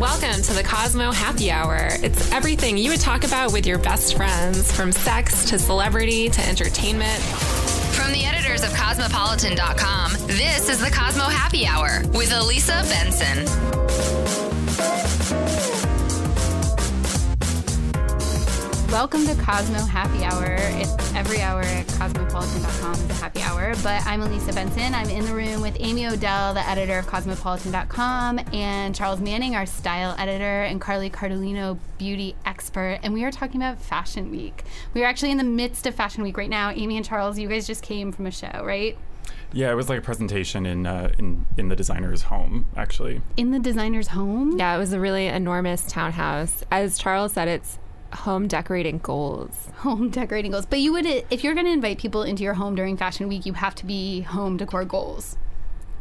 Welcome to the Cosmo Happy Hour. It's everything you would talk about with your best friends, from sex to celebrity to entertainment. From the editors of Cosmopolitan.com, this is the Cosmo Happy Hour with Elisa Benson. Welcome to Cosmo Happy Hour. It's every hour at cosmopolitan.com is a happy hour, but I'm Elisa Benson. I'm in the room with Amy Odell, the editor of cosmopolitan.com, and Charles Manning, our style editor, and Carly Cardellino, beauty expert. And we are talking about Fashion Week. We are actually in the midst of Fashion Week right now. Amy and Charles, you guys just came from a show, right? Yeah, it was like a presentation in uh, in in the designer's home, actually. In the designer's home? Yeah, it was a really enormous townhouse. As Charles said, it's home decorating goals. Home decorating goals. But you would, if you're going to invite people into your home during Fashion Week, you have to be home decor goals.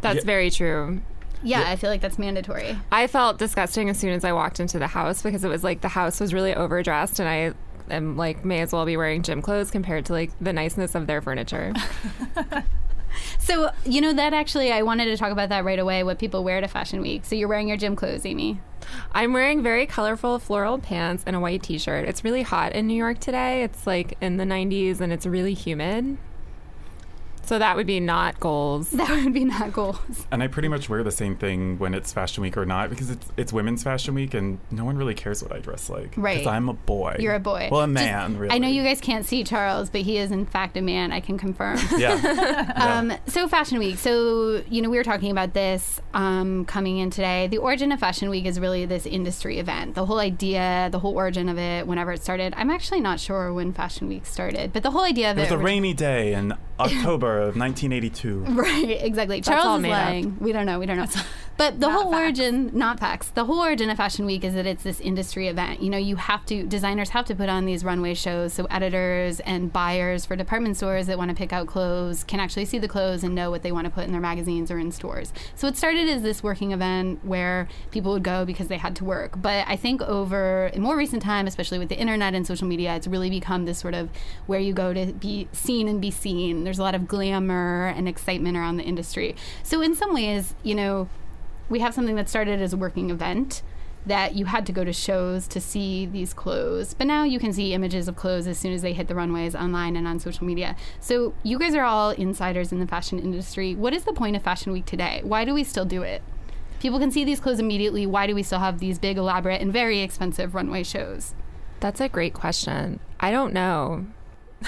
That's Yeah. very true. Yeah, I feel like that's mandatory. I felt disgusting as soon as I walked into the house because it was like the house was really overdressed and I am like may as well be wearing gym clothes compared to like the niceness of their furniture. So, you know, that actually, I wanted to talk about that right away what people wear to Fashion Week. So, you're wearing your gym clothes, Amy. I'm wearing very colorful floral pants and a white t-shirt. It's really hot in New York today. It's like in the 90s and it's really humid. So that would be not goals. That would be not goals. And I pretty much wear the same thing when it's fashion week or not because it's it's women's fashion week and no one really cares what I dress like. Right. Because I'm a boy. You're a boy. Well, a Just- man, really. I know you guys can't see Charles, but he is, in fact, a man. I can confirm. Yeah. yeah. Um, so Fashion Week. So you know we were talking about this um, coming in today. The origin of Fashion Week is really this industry event. The whole idea, the whole origin of it, whenever it started. I'm actually not sure when Fashion Week started, but the whole idea of it was it. a rainy day in October of 1982. Right, exactly. Charles all is made up. We don't know. We don't know. But the whole facts. origin, not facts. The whole origin of Fashion Week is that it's this industry event. You know, you have to designers have to put on these runway shows so editors and buyers for department stores that want to pick out clothes can actually see the clothes and know what they want to put in their magazines or in stores. So it started as this working event where people would go because they had to work. But I think over in more recent time, especially with the internet and social media, it's really become this sort of where you go to be seen and be seen. There's a lot of glamour and excitement around the industry. So in some ways, you know, we have something that started as a working event that you had to go to shows to see these clothes. But now you can see images of clothes as soon as they hit the runways online and on social media. So you guys are all insiders in the fashion industry. What is the point of Fashion Week today? Why do we still do it? People can see these clothes immediately. Why do we still have these big, elaborate, and very expensive runway shows? That's a great question. I don't know.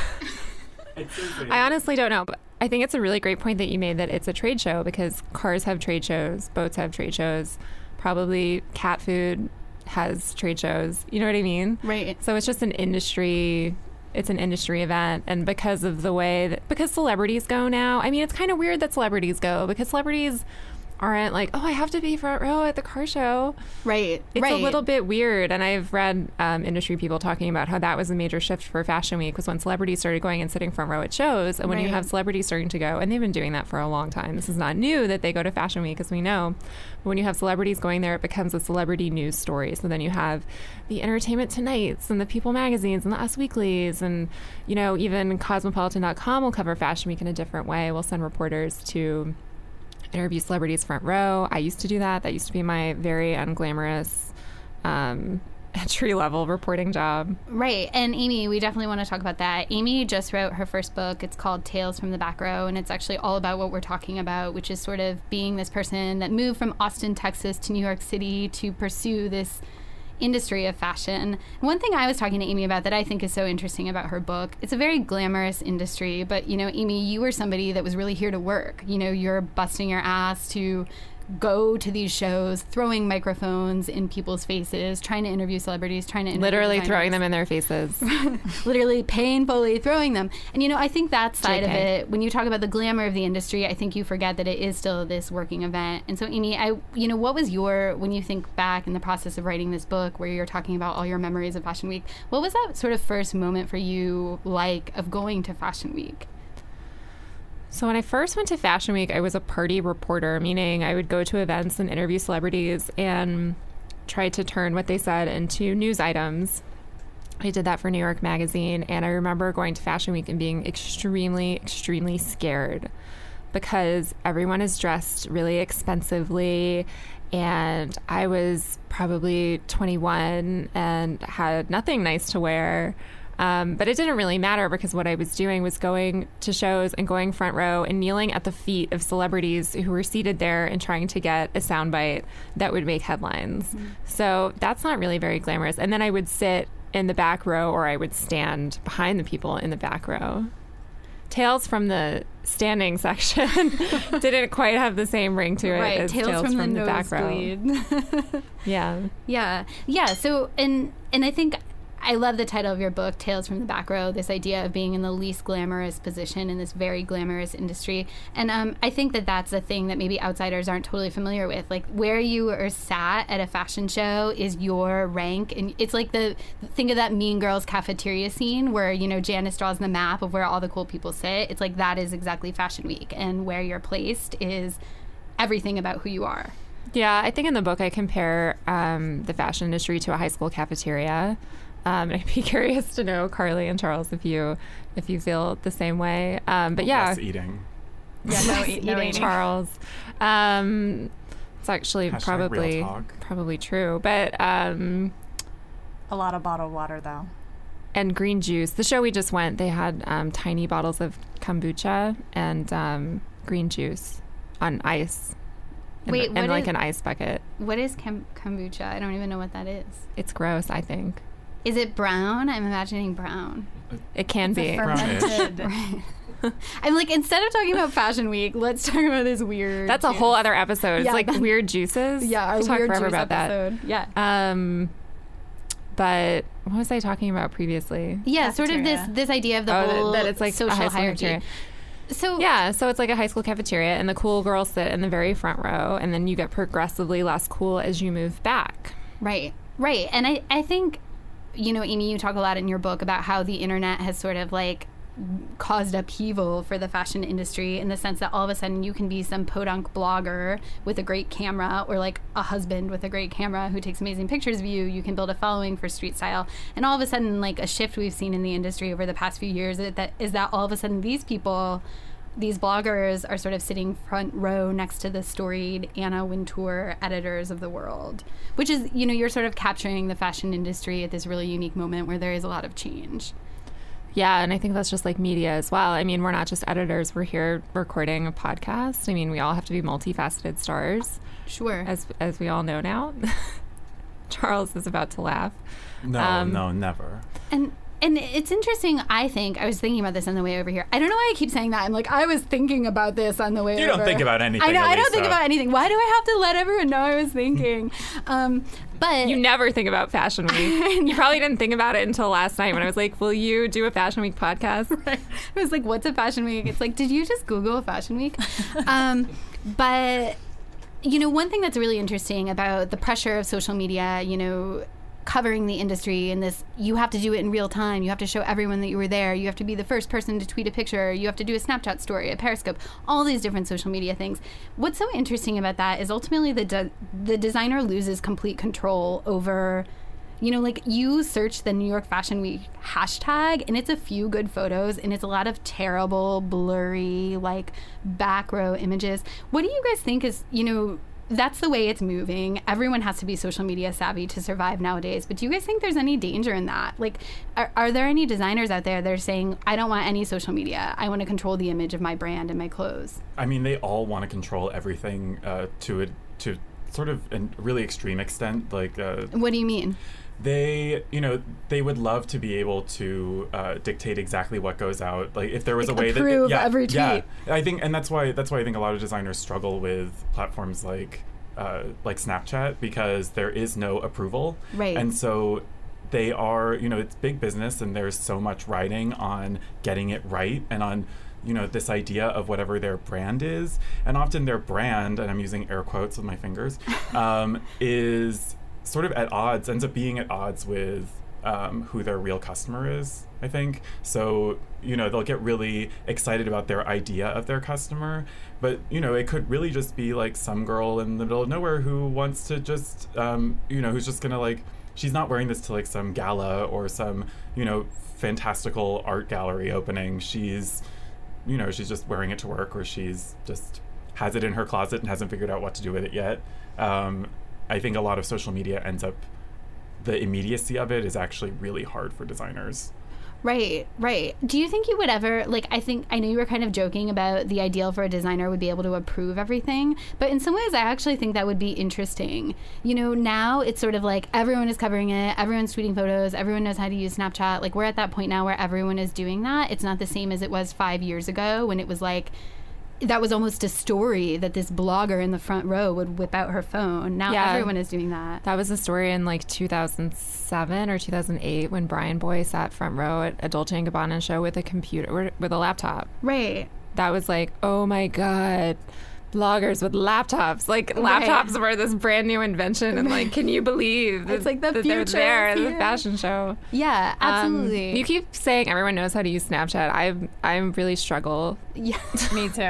I honestly don't know, but I think it's a really great point that you made that it's a trade show because cars have trade shows, boats have trade shows, probably cat food has trade shows. You know what I mean? Right. So it's just an industry it's an industry event and because of the way that because celebrities go now, I mean it's kind of weird that celebrities go because celebrities aren't like, "Oh, I have to be front row at the car show." Right. It's right. a little bit weird, and I've read um, industry people talking about how that was a major shift for Fashion Week was when celebrities started going and sitting front row at shows, and when you have celebrities starting to go, and they've been doing that for a long time. This is not new that they go to Fashion Week, as we know. But when you have celebrities going there, it becomes a celebrity news story. So then you have the Entertainment Tonights and the People magazines and the Us Weeklies, and you know even Cosmopolitan.com will cover Fashion Week in a different way. We'll send reporters to interview celebrities front row. I used to do that. That used to be my very unglamorous um, entry level reporting job. Right. And Amy, we definitely want to talk about that. Amy just wrote her first book. It's called Tales from the Back Row, and it's actually all about what we're talking about, which is sort of being this person that moved from Austin, Texas to New York City to pursue this industry of fashion. One thing I was talking to Amy about that I think is so interesting about her book, it's a very glamorous industry, but you know, Amy, you were somebody that was really here to work. You know, you're busting your ass to go to these shows, throwing microphones in people's faces, trying to interview celebrities, trying to interview Literally throwing them in their faces. literally painfully throwing them. And you know, I think that side of it, when you talk about the glamour of the industry, I think you forget that it is still this working event. And so, Amy, I, you know, what was your when you think back in the process of writing this book, where you're talking about all your memories of Fashion Week? What was that sort of first moment for you like of going to Fashion Week? So when I first went to Fashion Week, I was a party reporter, meaning I would go to events and interview celebrities and try to turn what they said into news items. I did that for New York Magazine, and I remember going to Fashion Week and being extremely, extremely scared because everyone is dressed really expensively. And I was probably 21 and had nothing nice to wear. Um, but it didn't really matter because what I was doing was going to shows and going front row and kneeling at the feet of celebrities who were seated there and trying to get a soundbite that would make headlines. So that's not really very glamorous. And then I would sit in the back row or I would stand behind the people in the back row. Tales from the standing section didn't quite have the same ring to it right, as tales, tales from, the, back row. Yeah. Yeah, yeah. So, and and I think I love the title of your book, Tales from the Back Row. This idea of being in the least glamorous position in this very glamorous industry, and um, I think that that's a thing that maybe outsiders aren't totally familiar with. Like where you are sat at a fashion show is your rank, and it's like the think of that Mean Girls cafeteria scene where you know Janis draws the map of where all the cool people sit. It's like that is exactly Fashion Week, and where you're placed is everything about who you are. Yeah, I think in the book I compare um, the fashion industry to a high school cafeteria. Um, and I'd be curious to know, Carly and Charles, if you if you feel the same way. Um, but yeah, Less eating. Yeah, no, eat, no eating eating. Charles. Um, it's actually Hashtag probably probably true. But um, A lot of bottled water, though. and green juice. The show we just went, they had um, tiny bottles of kombucha and um, green juice on ice. in- Wait, in what like is- an ice bucket. What is kam- kombucha? I don't even know what that is. It's gross. I think Is it brown? I'm imagining brown. it can be. Brownish. Fermented. I'm like, instead of talking about Fashion Week, let's talk about this weird. That's a juice. whole other episode. It's Yeah, like weird juices. Yeah, our we could talk weird forever juice about episode. Yeah. Um, but what was I talking about previously? Yeah, sort of this this idea of the Oh, that- whole that it's like a social high school hierarchy. cafeteria. So Yeah, so it's like a high school cafeteria, and the cool girls sit in the very front row, and then you get progressively less cool as you move back. Right, right. And I, I think, you know, Amy, you talk a lot in your book about how the internet has sort of like caused upheaval for the fashion industry in the sense that all of a sudden you can be some podunk blogger with a great camera or like a husband with a great camera who takes amazing pictures of you. You can build a following for street style. And all of a sudden, like a shift we've seen in the industry over the past few years is that, is that all of a sudden these people these bloggers are sort of sitting front row next to the storied Anna Wintour editors of the world, which is, you know, you're sort of capturing the fashion industry at this really unique moment where there is a lot of change. Yeah, and I think that's just like media as well. I mean, we're not just editors, we're here recording a podcast. I mean, we all have to be multifaceted stars, Sure. as as we all know now. Charles is about to laugh. No, Um, no, never. and and it's interesting, I think. I was thinking about this on the way over here. I don't know why I keep saying that. I'm like, I was thinking about this on the way over. You over. don't think about anything, I know, I don't think Elisa. about anything. Why do I have to let everyone know I was thinking? um, but You never think about Fashion Week. you probably didn't think about it until last night when I was like, "Will you do a Fashion Week podcast?" Right. I was like, what's a fashion week? It's like, did you just Google fashion week? um, but, you know, one thing that's really interesting about the pressure of social media, you know, covering the industry and this, you have to do it in real time. You have to show everyone that you were there. You have to be the first person to tweet a picture. You have to do a Snapchat story, a Periscope, all these different social media things. What's so interesting about that is ultimately the, de- the designer loses complete control over you know, like you search the New York Fashion Week hashtag and it's a few good photos and it's a lot of terrible, blurry, like back row images. What do you guys think is, you know, that's the way it's moving. Everyone has to be social media savvy to survive nowadays. But do you guys think there's any danger in that? Like, are, are there any designers out there that are saying, I don't want any social media. I want to control the image of my brand and my clothes? I mean, they all want to control everything uh, to it to sort of a really extreme extent. Like uh, What do you mean? They, you know, they would love to be able to uh, dictate exactly what goes out. Like if there was Like a way that approve yeah, every yeah. I think, and that's why that's why I think a lot of designers struggle with platforms like uh, like Snapchat because there is no approval, Right. And so they are, you know, it's big business, and there's so much riding on getting it right and on you know this idea of whatever their brand is and often their brand and i'm using air quotes with my fingers um, is sort of at odds ends up being at odds with um, who their real customer is i think. So you know they'll get really excited about their idea of their customer but you know it could really just be like some girl in the middle of nowhere who wants to just um, you know who's just gonna like she's not wearing this to like some gala or some you know fantastical art gallery opening. She's you know she's just wearing it to work or she's just has it in her closet and hasn't figured out what to do with it yet. Um, i think a lot of social media ends up the immediacy of it is actually really hard for designers Right, right. Do you think you would ever like I think I know you were kind of joking about the ideal for a designer would be able to approve everything, but in some ways I actually think that would be interesting. You know, now it's sort of like everyone is covering it, everyone's tweeting photos, everyone knows how to use Snapchat. Like we're at that point now where everyone is doing that. It's not the same as it was 5 years ago when it was like that was almost a story that this blogger in the front row would whip out her phone. Now Yeah. everyone is doing that. That was a story in like 2007 or 2008 when Bryanboy sat front row at a Dolce and Gabbana show with a computer with a laptop. Right. That was like, oh my god, bloggers with laptops. Like Right. laptops were this brand new invention, and like, can you believe It's that- like the that they're future there is at the fashion show? Yeah, Um, absolutely. you keep saying everyone knows how to use Snapchat. I I really struggle. yeah. Me too.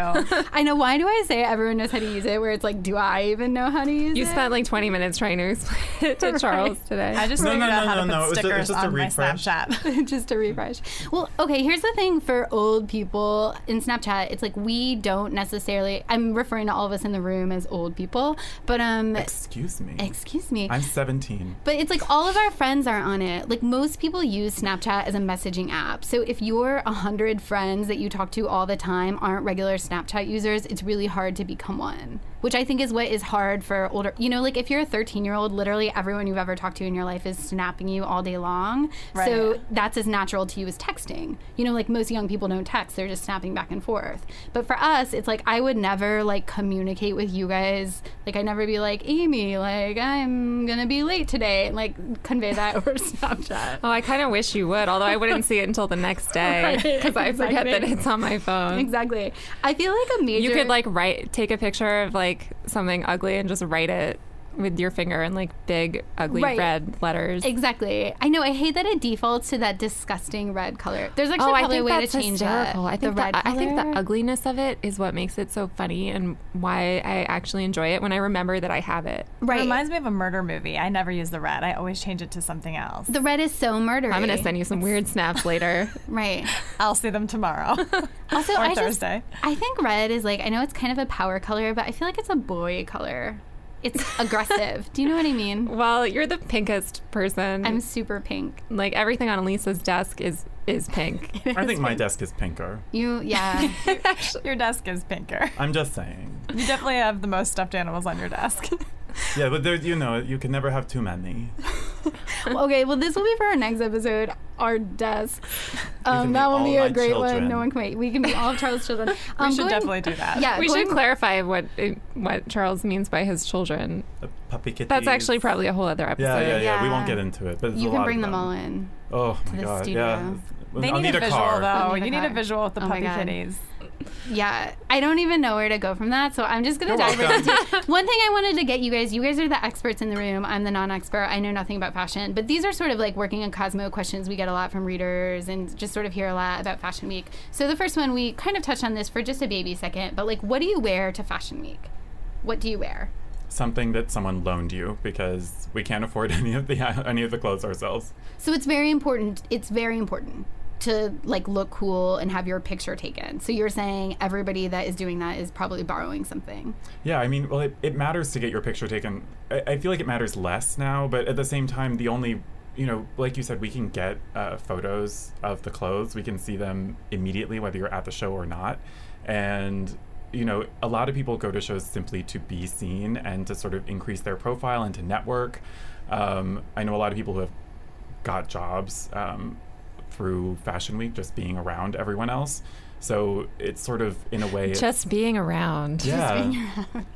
I know. Why do I say everyone knows how to use it? Where it's like, do I even know how to use You it? You spent like 20 minutes trying to explain it to Charles today. I just No, figured no, out no, how no, to no, put it was ju- stickers it's just a on my refresh. Snapchat. just to refresh. Well, okay, here's the thing for old people in Snapchat, it's like we don't necessarily I'm referring to all of us in the room as old people, but um excuse me excuse me. i'm 17 But it's like all of our friends are on it. Like most people use Snapchat as a messaging app. So if your 100 friends that you talk to all the time aren't regular Snapchat users, it's really hard to become one. Which I think is what is hard for older. You know, like if you're a 13 year old, literally everyone you've ever talked to in your life is snapping you all day long. So that's as natural to you as texting. You know, like most young people don't text, they're just snapping back and forth. But for us, it's like I would never like communicate with you guys. Like I never be like, Amy, like I'm gonna be late today and like convey that over Snapchat. Oh, I kind of wish you would, although I wouldn't see it until the next day Right, because I forget that it's on my phone. Exactly. I feel like a major You could like write, take a picture of like something ugly and just write it with your finger in like big, ugly Right. red letters. Exactly. I know. I hate that it defaults to that disgusting red color. There's actually Oh, probably a way that's to change hysterical. that. I think the the, red I think the ugliness of it is what makes it so funny and why I actually enjoy it when I remember that I have it. Right. It right. reminds me of a murder movie. I never use the red. I always change it to something else. the red is so murdery. I'm gonna send you some weird snaps later. Right. I'll see them tomorrow. Also, or I Thursday. just I think red is like I know it's kind of a power color, but I feel like it's a boy color. It's aggressive. Do you know what I mean? Well, you're the pinkest person. I'm super pink. like everything on Elisa's desk is is pink. i think my desk is pinker You, yeah. Your desk is pinker. i'm just saying You definitely have the most stuffed animals on your desk. Yeah but there's you know you can never have too many okay, well, this will be for our next episode. Our desk. Um, that be will be a my great one. No one can wait. We can be all of Charles' children. we Um, should going- definitely do that. Yeah, we going- should clarify what it, what Charles means by his children. The puppy kitties. That's actually probably a whole other episode. yeah, yeah, yeah, We won't get into it, but You can bring of them all in. Oh my the god, studio. yeah. They I'll need, a visual car. though. I'll need a You need a visual with the Oh puppy God. kitties. Yeah, I don't even know where to go from that, so I'm just gonna You're dive right into it. One thing I wanted to get you guys, you guys are the experts in the room. I'm the non-expert. I know nothing about fashion, but these are sort of like working on Cosmo questions we get a lot from readers and just sort of hear a lot about Fashion Week. So the first one, we kind of touched on this for just a baby second, but like, what do you wear to Fashion Week? What do you wear? Something that someone loaned you because we can't afford any of the any of the clothes ourselves. So it's very important. It's very important to like look cool and have your picture taken. So you're saying everybody that is doing that is probably borrowing something. Yeah, I mean, well, it, it matters to get your picture taken. I, I feel like it matters less now, but at the same time, the only, you know, like you said, we can get uh, photos of the clothes. We can see them immediately, whether you're at the show or not. And you know, a lot of people go to shows simply to be seen and to sort of increase their profile and to network. Um, I know a lot of people who have got jobs um, through Fashion Week just being around everyone else. So it's sort of in a way, Just being around. yeah,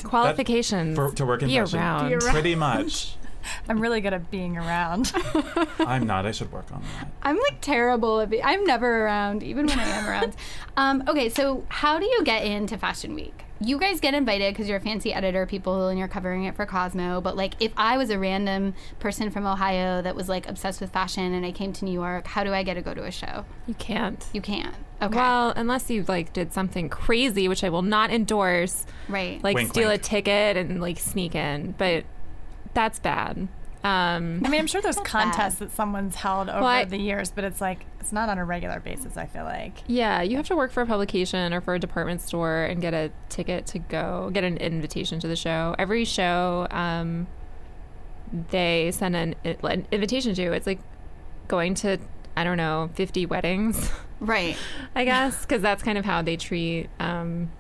Qualifications. for, to work in Be fashion. around. Be Pretty much. I'm really good at being around. I'm not. I should work on that. I'm like terrible at be- I'm never around, even when I am around. Um, okay, so how do you get into Fashion Week? You guys get invited because you're a fancy editor, people, and you're covering it for Cosmo. But like, if I was a random person from Ohio that was like obsessed with fashion and I came to New York, how do I get to go to a show? You can't. You can't. Okay. Well, unless you like did something crazy, which I will not endorse, right. like Wink, steal wink. a ticket and like sneak in, but that's bad. Um, I mean, I'm sure there's bad. contests that someone's held over I- the years, but it's like it's not on a regular basis. I feel like. yeah, you have to work for a publication or for a department store and get a ticket to go, get an invitation to the show. Every show, um, they send an, an invitation to. It's like going to, I don't know, 50 weddings. right. I guess, because that's kind of how they treat um,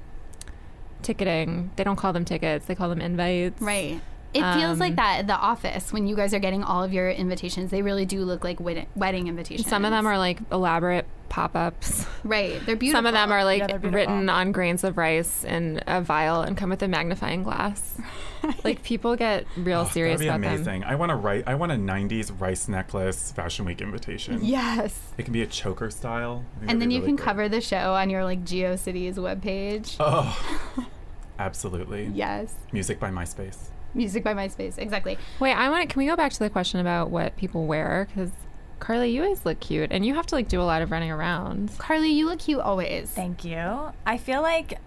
ticketing. They don't call them tickets; they call them invites. Right. It feels like Um, that at the office when you guys are getting all of your invitations. They really do look like wed- wedding invitations. Some of them are like elaborate pop-ups. right. They're beautiful. Some of them are like Yeah, written on grains of rice in a vial and come with a magnifying glass. like people get real serious That'd be about amazing. them. I want to write. I want a '90s rice necklace Fashion Week invitation. Yes. It can be a choker style. I think that'd And then you really can great. cover the show on your like GeoCities webpage. Oh, absolutely. Yes. Music by MySpace. Music by MySpace. Exactly. Wait, I want. To. Can we go back to the question about what people wear? Because Carly, you always look cute, and you have to like do a lot of running around. Carly, you look cute always. Thank you. I feel like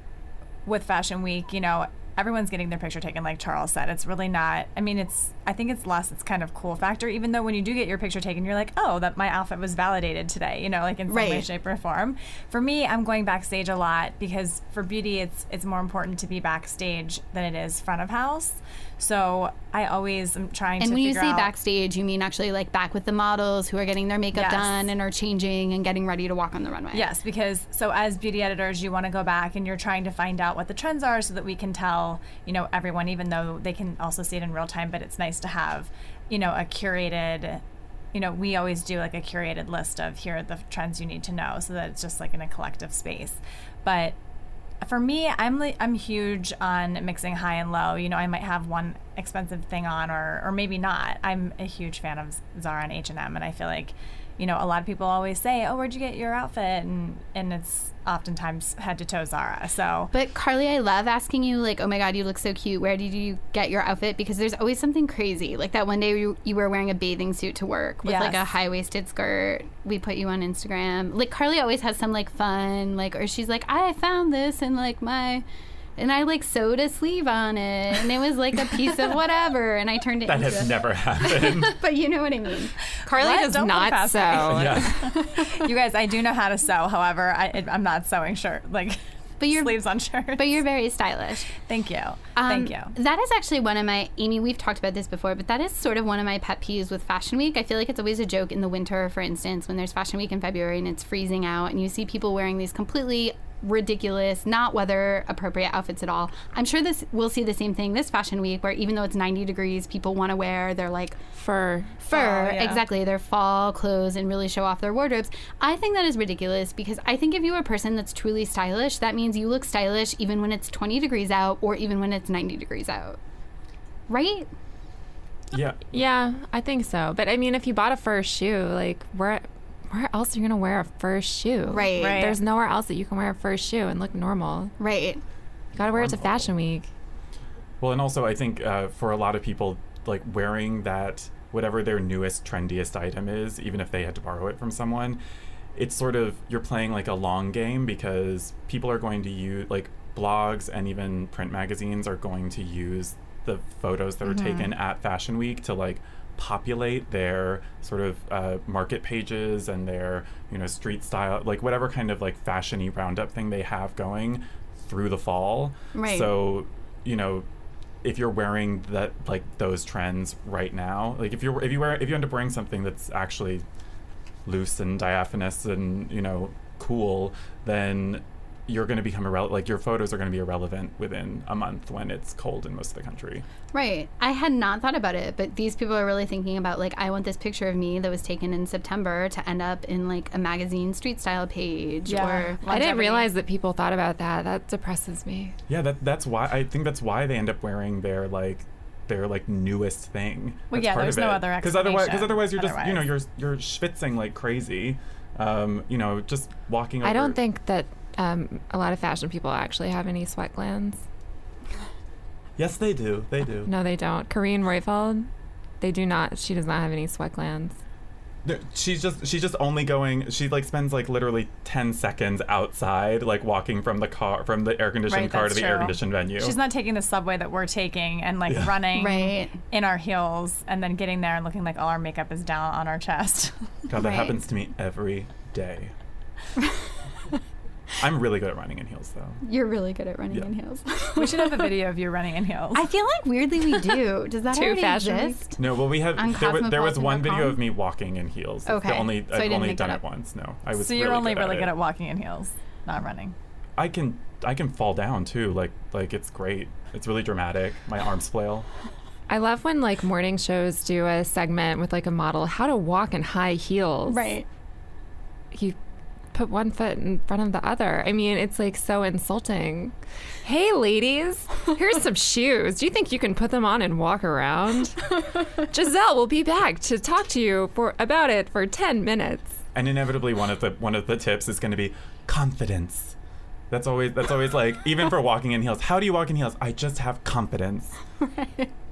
with Fashion Week, you know, everyone's getting their picture taken, like Charles said. It's really not. I mean, it's. I think it's less. It's kind of cool factor. Even though when you do get your picture taken, you're like, oh, that my outfit was validated today. You know, like in some way, shape, or form. For me, I'm going backstage a lot because for beauty, it's it's more important to be backstage than it is front of house. So I always am trying And to. when you say backstage, you mean actually like back with the models who are getting their makeup Yes. done and are changing and getting ready to walk on the runway. Yes, because so as beauty editors, you want to go back and you're trying to find out what the trends are so that we can tell, you know, everyone, even though they can also see it in real time, but it's nice to have, you know, a curated, you know, we always do like a curated list of here are the trends you need to know so that it's just like in a collective space. But for me, I'm li- I'm huge on mixing high and low. You know, I might have one expensive thing on, or or maybe not. I'm a huge fan of Zara and H and M, and I feel like, you know, a lot of people always say, "Oh, where'd you get your outfit?" and and it's oftentimes head to toe Zara. So But Carly, I love asking you, like, oh my God, you look so cute. Where did you get your outfit? Because there's always something crazy. Like that one day you, you were wearing a bathing suit to work with like a high waisted skirt. We put you on Instagram. Like Carly always has some like fun, like, or she's like, I found this in like my. And I like sewed a sleeve on it, and it was like a piece of whatever, and I turned it That into. has never happened. but you know what I mean. Carly What? does Don't not sew. yeah. you guys, I do know how to sew. However, I, I'm not sewing shirt like But you're sleeves on shirts. but you're very stylish. Thank you. Um, Thank you. That is actually one of my, Amy, we've talked about this before, but that is sort of one of my pet peeves with Fashion Week. I feel like it's always a joke in the winter, for instance, when there's Fashion Week in February and it's freezing out and you see people wearing these completely ridiculous, not weather appropriate outfits at all. I'm sure this we'll see the same thing this Fashion Week, where even though it's 90 degrees, people want to wear their like Fur. fur, yeah. exactly, their fall clothes and really show off their wardrobes. I think that is ridiculous because I think if you're a person that's truly stylish, that means you look stylish even when it's 20 degrees out or even when it's 90 degrees out. Right? Yeah. Yeah, I think so. But I mean, if you bought a fur shoe, like where where else are you gonna wear a fur shoe? Right. Right. There's nowhere else that you can wear a fur shoe and look normal. Right. You gotta wear it to Fashion Week. Well, and also I think uh, for a lot of people, like wearing that whatever their newest trendiest item is, even if they had to borrow it from someone, it's sort of you're playing like a long game because people are going to use like blogs and even print magazines are going to use the photos that are taken at Fashion Week to like populate their sort of uh, market pages and their you know street style like whatever kind of like fashiony roundup thing they have going through the fall Right. so you know if you're wearing that like those trends right now like if you're if you wear if you end up wearing something that's actually loose and diaphanous and you know cool then you're going to become irrelevant. Like your photos are going to be irrelevant within a month when it's cold in most of the country. Right. I had not thought about it, but these people are really thinking about like I want this picture of me that was taken in September to end up in like a magazine street style page Yeah. or I didn't realize that people thought about that. That depresses me. Yeah, that that's why I think that's why they end up wearing their like their like newest thing. Well, That's yeah, part there's of no it. other Because otherwise, because otherwise you're just you know you're you're schwitzing like crazy. Um, you know, just walking. Over. I don't think that um, a lot of fashion people actually have any sweat glands. Yes, they do. They do. No, they don't. Carine Roitfeld, they do not. She does not have any sweat glands. No, She's just she's just only going. She like spends like literally ten seconds outside, like walking from the car from the air conditioned Right, car to that's the air conditioned venue. She's not taking the subway that we're taking and like Yeah. running Right. in our heels and then getting there and looking like all our makeup is down on our chest. God, that Right. happens to me every day. I'm really good at running in heels, though. You're really good at running Yeah. in heels. we should have a video of you running in heels. I feel like weirdly we do. Does that Too already fashion week. exist? No, well, we have there, wa- there was one video of me walking in heels. Okay, The only so I I've only done it it once. No, I was. so you're really only good really at good at walking in heels, not running. I can I can fall down too. Like like it's great. It's really dramatic. My arms flail. I love when like morning shows do a segment with like a model how to walk in high heels. Right. You put one foot in front of the other. I mean, it's like so insulting. Hey, ladies, here's some shoes. Do you think you can put them on and walk around? Giselle will be back to talk to you for about it for 10 minutes. And inevitably, one of the one of the tips is going to be confidence. That's always that's always like even for walking in heels. How do you walk in heels? I just have confidence.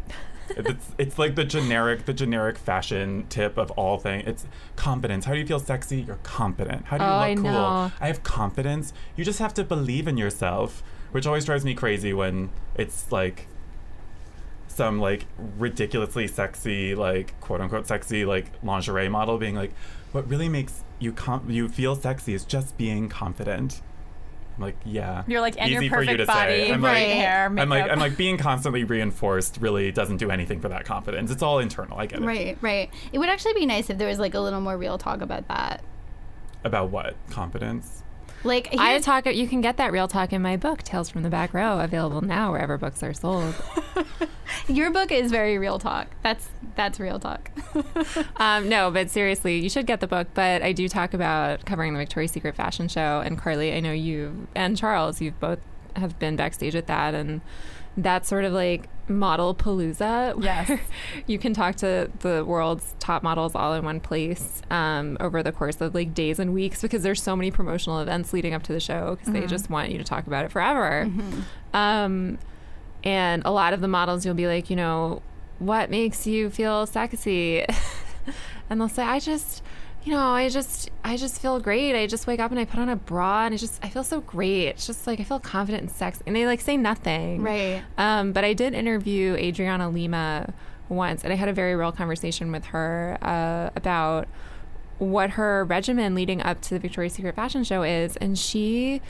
It's, it's like the generic the generic fashion tip of all things. It's confidence. How do you feel sexy? You're confident. How do you Oh, look I cool? know. I have confidence. You just have to believe in yourself, which always drives me crazy when it's like some like ridiculously sexy, like quote unquote sexy, like lingerie model being like, what really makes you com- you feel sexy is just being confident. I'm like, yeah. You're like, and easy your for you to body, say. I'm great like, hair, makeup. I'm like, I'm like, being constantly reinforced really doesn't do anything for that confidence. It's all internal. I get it. Right, right. It would actually be nice if there was like a little more real talk about that. About what confidence? Like I talk. You can get that real talk in my book, Tales from the Back Row, available now wherever books are sold. your book is very real talk. That's that's real talk. Um, no, but seriously, you should get the book. But I do talk about covering the Victoria's Secret fashion show. And Carly, I know you and Charles, you've both have been backstage at that, and that's sort of like model palooza. Yes. you can talk to the world's top models all in one place um, over the course of like days and weeks because there's so many promotional events leading up to the show because they just want you to talk about it forever. Um, and a lot of the models, you'll be like, you know, what makes you feel sexy? and they'll say, I just, you know, I just, I just feel great. I just wake up and I put on a bra and it's just, I feel so great. It's just like I feel confident and sexy. And they like say nothing. Right. Um, but I did interview Adriana Lima once, and I had a very real conversation with her uh, about what her regimen leading up to the Victoria's Secret fashion show is, and she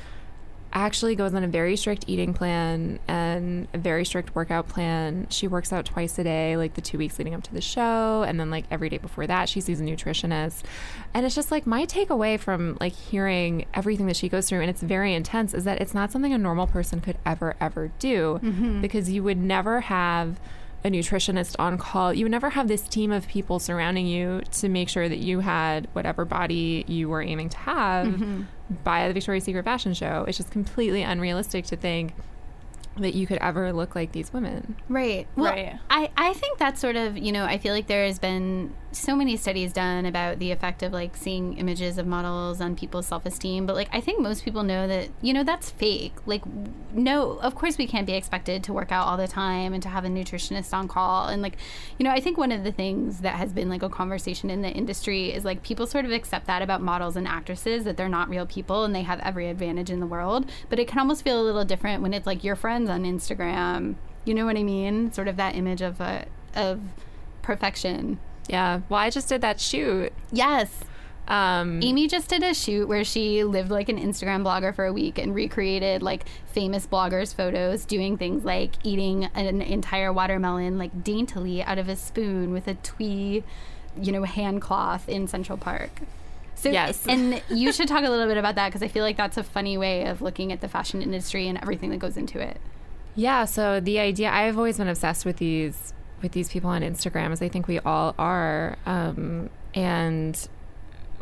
actually goes on a very strict eating plan and a very strict workout plan. She works out twice a day, like the two weeks leading up to the show, and then like every day before that, she sees a nutritionist. And it's just like my takeaway from like hearing everything that she goes through, and it's very intense, is that it's not something a normal person could ever, ever do mm-hmm. because you would never have a nutritionist on call. You would never have this team of people surrounding you to make sure that you had whatever body you were aiming to have mm-hmm. by the Victoria's Secret fashion show. It's just completely unrealistic to think that you could ever look like these women. Right. Well, Right. I, I think that's sort of, you know, I feel like there has been so many studies done about the effect of like seeing images of models on people's self esteem. But like, I think most people know that, you know, that's fake. Like, no, of course we can't be expected to work out all the time and to have a nutritionist on call. And like, you know, I think one of the things that has been like a conversation in the industry is like people sort of accept that about models and actresses that they're not real people and they have every advantage in the world. But it can almost feel a little different when it's like your friends on Instagram. You know what I mean? Sort of that image of a, of perfection. Yeah. Well, I just did that shoot. Yes. Um, Amy just did a shoot where she lived like an Instagram blogger for a week and recreated like famous bloggers' photos doing things like eating an entire watermelon like daintily out of a spoon with a twee, you know, hand cloth in Central Park. So, Yes. and you should talk a little bit about that because I feel like that's a funny way of looking at the fashion industry and everything that goes into it. Yeah, so the idea I've always been obsessed with these with these people on Instagram as I think we all are. Um, and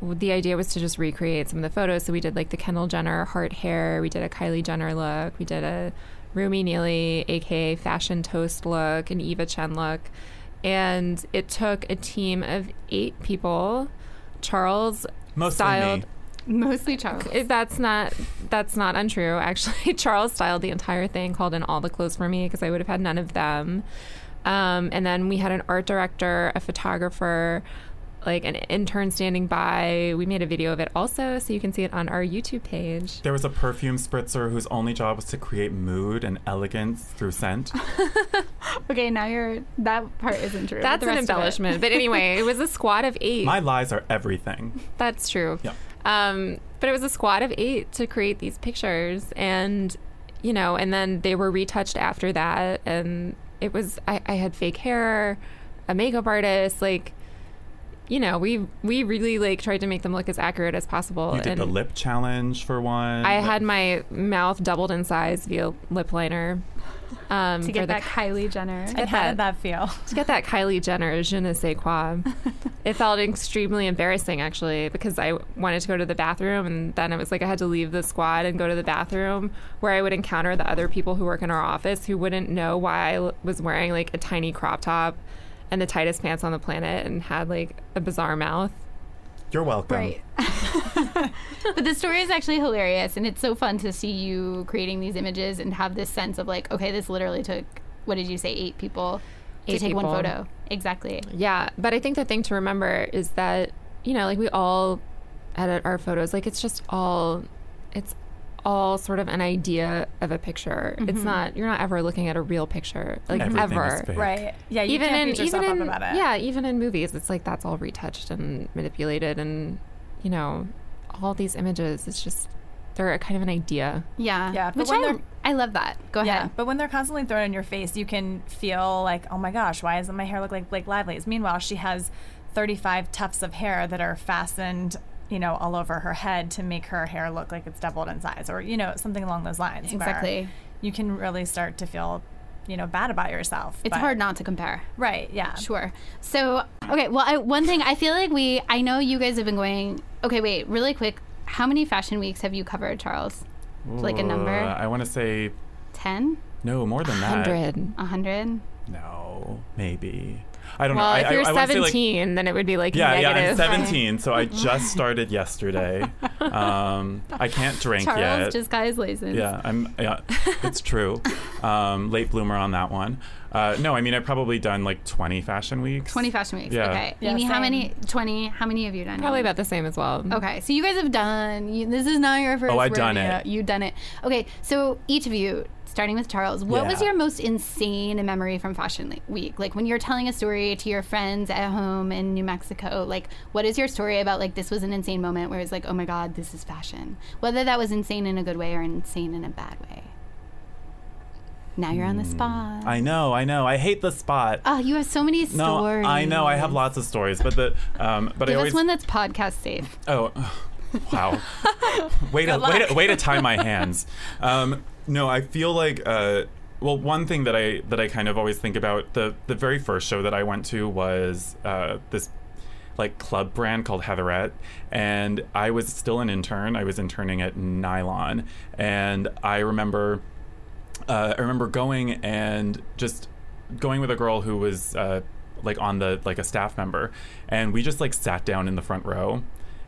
the idea was to just recreate some of the photos. So we did like the Kendall Jenner heart hair, we did a Kylie Jenner look, we did a Rumi Neely, aka Fashion Toast look, an Eva Chen look. And it took a team of eight people. Charles Mostly styled me. Mostly Charles. that's not that's not untrue. Actually, Charles styled the entire thing, called in all the clothes for me because I would have had none of them. Um, and then we had an art director, a photographer, like an intern standing by. We made a video of it also, so you can see it on our YouTube page. There was a perfume spritzer whose only job was to create mood and elegance through scent. Okay, now you're that part isn't true. That's an rest of it- embellishment, but anyway, it was a squad of eight. My lies are everything. That's true. Yeah. Um, but it was a squad of eight to create these pictures, and you know, and then they were retouched after that, and it was I, I had fake hair, a makeup artist, like. You know, we we really like tried to make them look as accurate as possible. You did and the lip challenge for one. I had my mouth doubled in size via lip liner. Um, to for get the- that Kylie Jenner. And how did that feel? to get that Kylie Jenner je ne sais quoi. it felt extremely embarrassing actually because I wanted to go to the bathroom and then it was like I had to leave the squad and go to the bathroom where I would encounter the other people who work in our office who wouldn't know why I was wearing like a tiny crop top and the tightest pants on the planet and had like a bizarre mouth. You're welcome. Right. but the story is actually hilarious, and it's so fun to see you creating these images and have this sense of like, okay, this literally took, what did you say, eight people to Eight take one photo. Exactly. Yeah, but I think the thing to remember is that you know, like we all edit our photos. Like it's just all, it's all sort of an idea of a picture. It's mm-hmm. not you're not ever looking at a real picture, like Everything ever. is fake. Right. Yeah, you even can't in even in about it. yeah, even in movies, it's like that's all retouched and manipulated, and you know, all these images. It's just they're a kind of an idea. Yeah. Yeah, but Which when I, they're- I love that. Go Yeah, ahead. but when they're constantly thrown in your face, you can feel like, oh my gosh, why doesn't my hair look like Blake Lively's? Meanwhile, she has 35 tufts of hair that are fastened, you know, all over her head to make her hair look like it's doubled in size, or you know, something along those lines. Exactly. You can really start to feel, you know, bad about yourself. It's but- hard not to compare. Right. Yeah. Sure. So, okay, well, I, one thing I feel like we, I know you guys have been going, okay, wait, really quick. How many fashion weeks have you covered, Charles? Like a number? I want to say 10? no more than that. Hundred. 100? No, maybe. I don't Well, know. If I- you're I wanna say, like- 17, then it would be like yeah, yeah. I'm 17, so I just started yesterday. Um, I can't drink Charles yet. just got his license. Yeah, I'm. Yeah, it's true. Um, late bloomer on that one. Uh, no, I mean I've probably done like 20 fashion weeks. 20 fashion weeks. Yeah. Okay. Yeah, Amy, how many? 20. How many have you done? Probably Amy? about the same as well. Okay, so you guys have done. You, this is not your first. Oh, I've done it. You've done it. Okay, so each of you, starting with Charles, what was your most insane memory from Fashion Week? Like when you're telling a story to your friends at home in New Mexico, like what is your story about? Like this was an insane moment where it's like, oh my god, this is fashion. Whether that was insane in a good way or insane in a bad way. Now you're on the spot. Hmm. I know, I know. I hate the spot. Oh, you have so many stories. no. I know. I have lots of stories, but the um, but Give I always us one that's podcast safe. Oh, wow. way to way to way to tie my hands. Um, no, I feel like uh, well, one thing that I that I kind of always think about the the very first show that I went to was uh, this like club brand called Heatherette, and I was still an intern. I was interning at Nylon, and I remember uh, I remember going and just going with a girl who was uh, like on the like a staff member, and we just like sat down in the front row.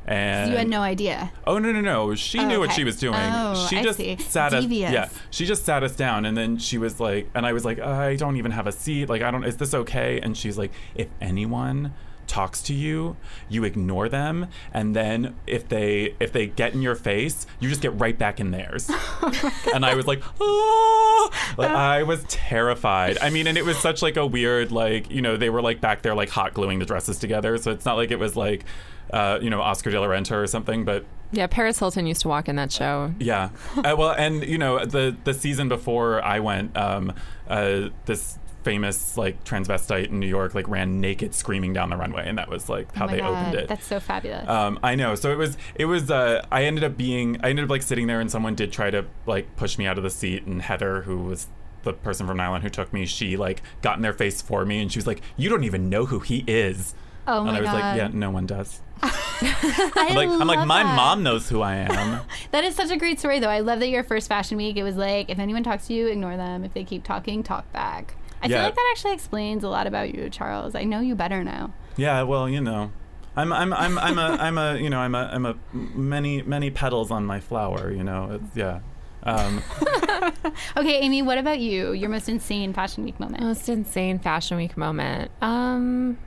And You had no idea. Oh no no no! She Oh, knew what she was doing. Oh, she I just see. sat us. Devious. Yeah, she just sat us down, and then she was like, and I was like, I don't even have a seat. Like, I don't. Is this okay? And she's like, if anyone talks to you, you ignore them, and then if they if they get in your face, you just get right back in theirs. and I was like, oh, like I was terrified. I mean, and it was such like a weird like you know they were like back there like hot gluing the dresses together, so it's not like it was like. Uh, you know, Oscar de la Renta or something, but Yeah, Paris Hilton used to walk in that show. yeah. uh, well, and you know, the the season before I went, um, uh, this famous like transvestite in New York like ran naked screaming down the runway and that was like how oh they God, opened it. That's so fabulous. Um, I know. So it was. It was. Uh, I ended up being. I ended up like sitting there, and someone did try to like push me out of the seat. And Heather, who was the person from Nylon who took me, she like got in their face for me, and she was like, "You don't even know who he is." oh and my I was god. like, "Yeah, no one does." I I'm like, I'm like, my that. mom knows who I am. That is such a great story, though. I love that your first fashion week, it was like, if anyone talks to you, ignore them. If they keep talking, talk back. I feel like that actually explains a lot about you, Charles. I know you better now. yeah. Well, you know. I'm, I'm, I'm, I'm a, I'm a, you know, I'm a, I'm a many, many petals on my flower. You know, it's, yeah. Um, Okay, Amy, what about you? Your most insane fashion week moment? Most insane fashion week moment. Um,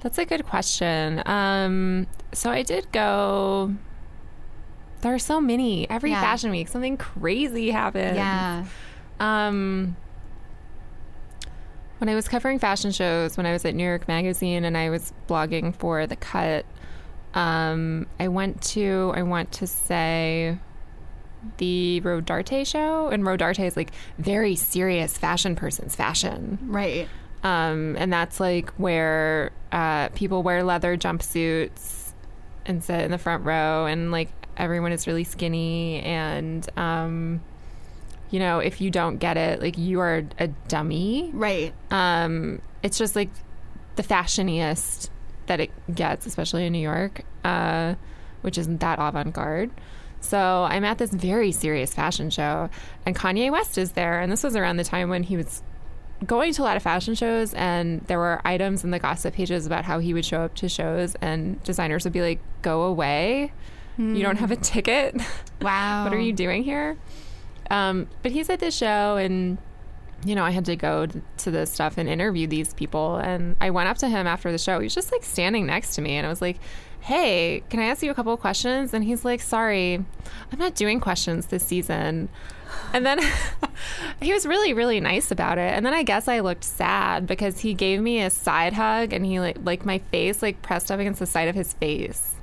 that's a good question. Um, so I did go. There are so many. Every Yeah. fashion week, something crazy happens. yeah. Um, when I was covering fashion shows, when I was at New York Magazine and I was blogging for The Cut, um, I went to, I want to say, the Rodarte show. And Rodarte is like very serious fashion person's fashion. Right. Um, and that's like where uh, people wear leather jumpsuits and sit in the front row, and like everyone is really skinny. And, um, you know, if you don't get it, like you are a dummy. Right. Um, it's just like the fashioniest that it gets, especially in New York, uh, which isn't that avant garde. So I'm at this very serious fashion show, and Kanye West is there. And this was around the time when he was going to a lot of fashion shows, and there were items in the gossip pages about how he would show up to shows, and designers would be like, "Go away! You don't have a ticket." Wow. what are you doing here? Um, but he's at this show, and you know, I had to go to this stuff and interview these people. And I went up to him after the show. He was just like standing next to me, and I was like, "Hey, can I ask you a couple of questions?" And he's like, "Sorry, I'm not doing questions this season." And then he was really, really nice about it. And then I guess I looked sad because he gave me a side hug, and he like like my face like pressed up against the side of his face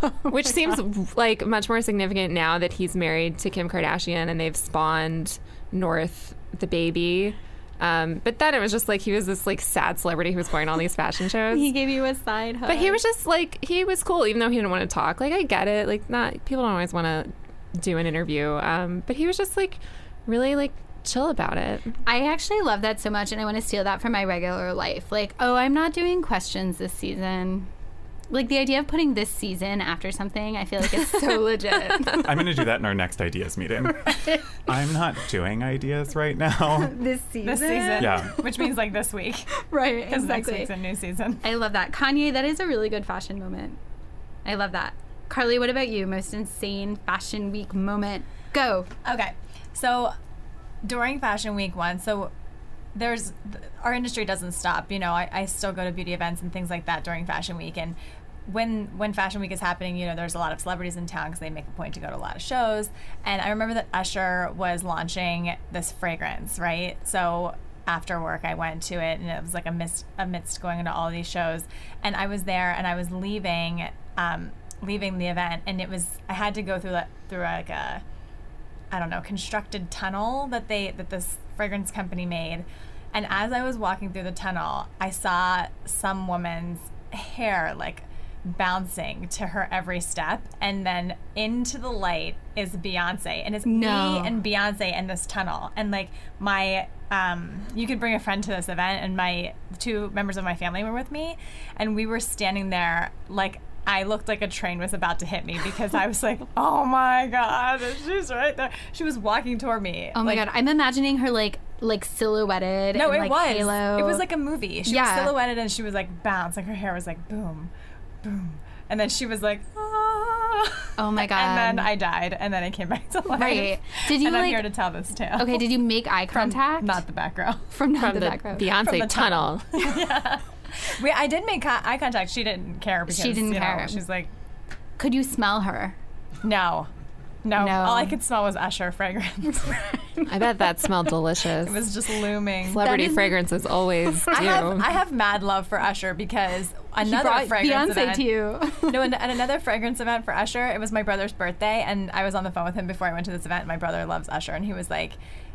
which seems like much more significant now that he's married to Kim Kardashian and they've spawned North the baby. Um, but then it was just like he was this like sad celebrity who was going to all these fashion shows. He gave you a side hug. but he was just like he was cool, even though he didn't want to talk. Like I get it, like not people don't always want to do an interview. Um, but he was just like really like chill about it. I actually love that so much, and I want to steal that from my regular life. Like, oh, I'm not doing questions this season. Like the idea of putting this season after something, I feel like it's so legit. I'm going to do that in our next ideas meeting. I'm not doing ideas right now. this season. This season. Yeah. Which means like this week. Right. Because next week's a new season. I love that. Kanye, that is a really good fashion moment. I love that. Carly, what about you? Most insane fashion week moment? Go. Okay. So during Fashion Week one, so there's our industry doesn't stop. You know, I, I still go to beauty events and things like that during Fashion Week, and when when Fashion Week is happening, you know, there's a lot of celebrities in town because they make a point to go to a lot of shows. And I remember that Usher was launching this fragrance, right? So after work, I went to it, and it was like amidst amidst going into all these shows, and I was there, and I was leaving. Um, leaving the event and it was i had to go through that through like a I don't know, constructed tunnel that they that this fragrance company made. And as I was walking through the tunnel, I saw some woman's hair like bouncing to her every step and then into the light is Beyonce and it's No. me and Beyonce in this tunnel and like my um you could bring a friend to this event and my two members of my family were with me and we were standing there like I looked like a train was about to hit me because I was like, "Oh my god, she's right there." She was walking toward me. Oh my like, god, I'm imagining her like like silhouetted. No, in, it like, was. Halo. It was like a movie. She Yeah. was silhouetted and she was like bounce, like her hair was like boom, boom, and then she was like, ah. Oh my god. And then I died, and then I came back to life. Right. Did you, and I'm here to tell this tale. Okay, did you make eye From contact? not the back row. from not From the, the back row. Beyonce From the tunnel. We, I did make co- eye contact. She didn't care because She didn't you know, care. she's like, Could you smell her? no, no. No. All I could smell was Usher fragrance. I bet that smelled delicious. it was just looming. Celebrity That is- fragrances always do. I have I have mad love for Usher because another fragrance Beyonce event, to you. no, and, and another fragrance event for Usher. It was my brother's birthday, and I was on the phone with him before I went to this event. My brother loves Usher, and he was like,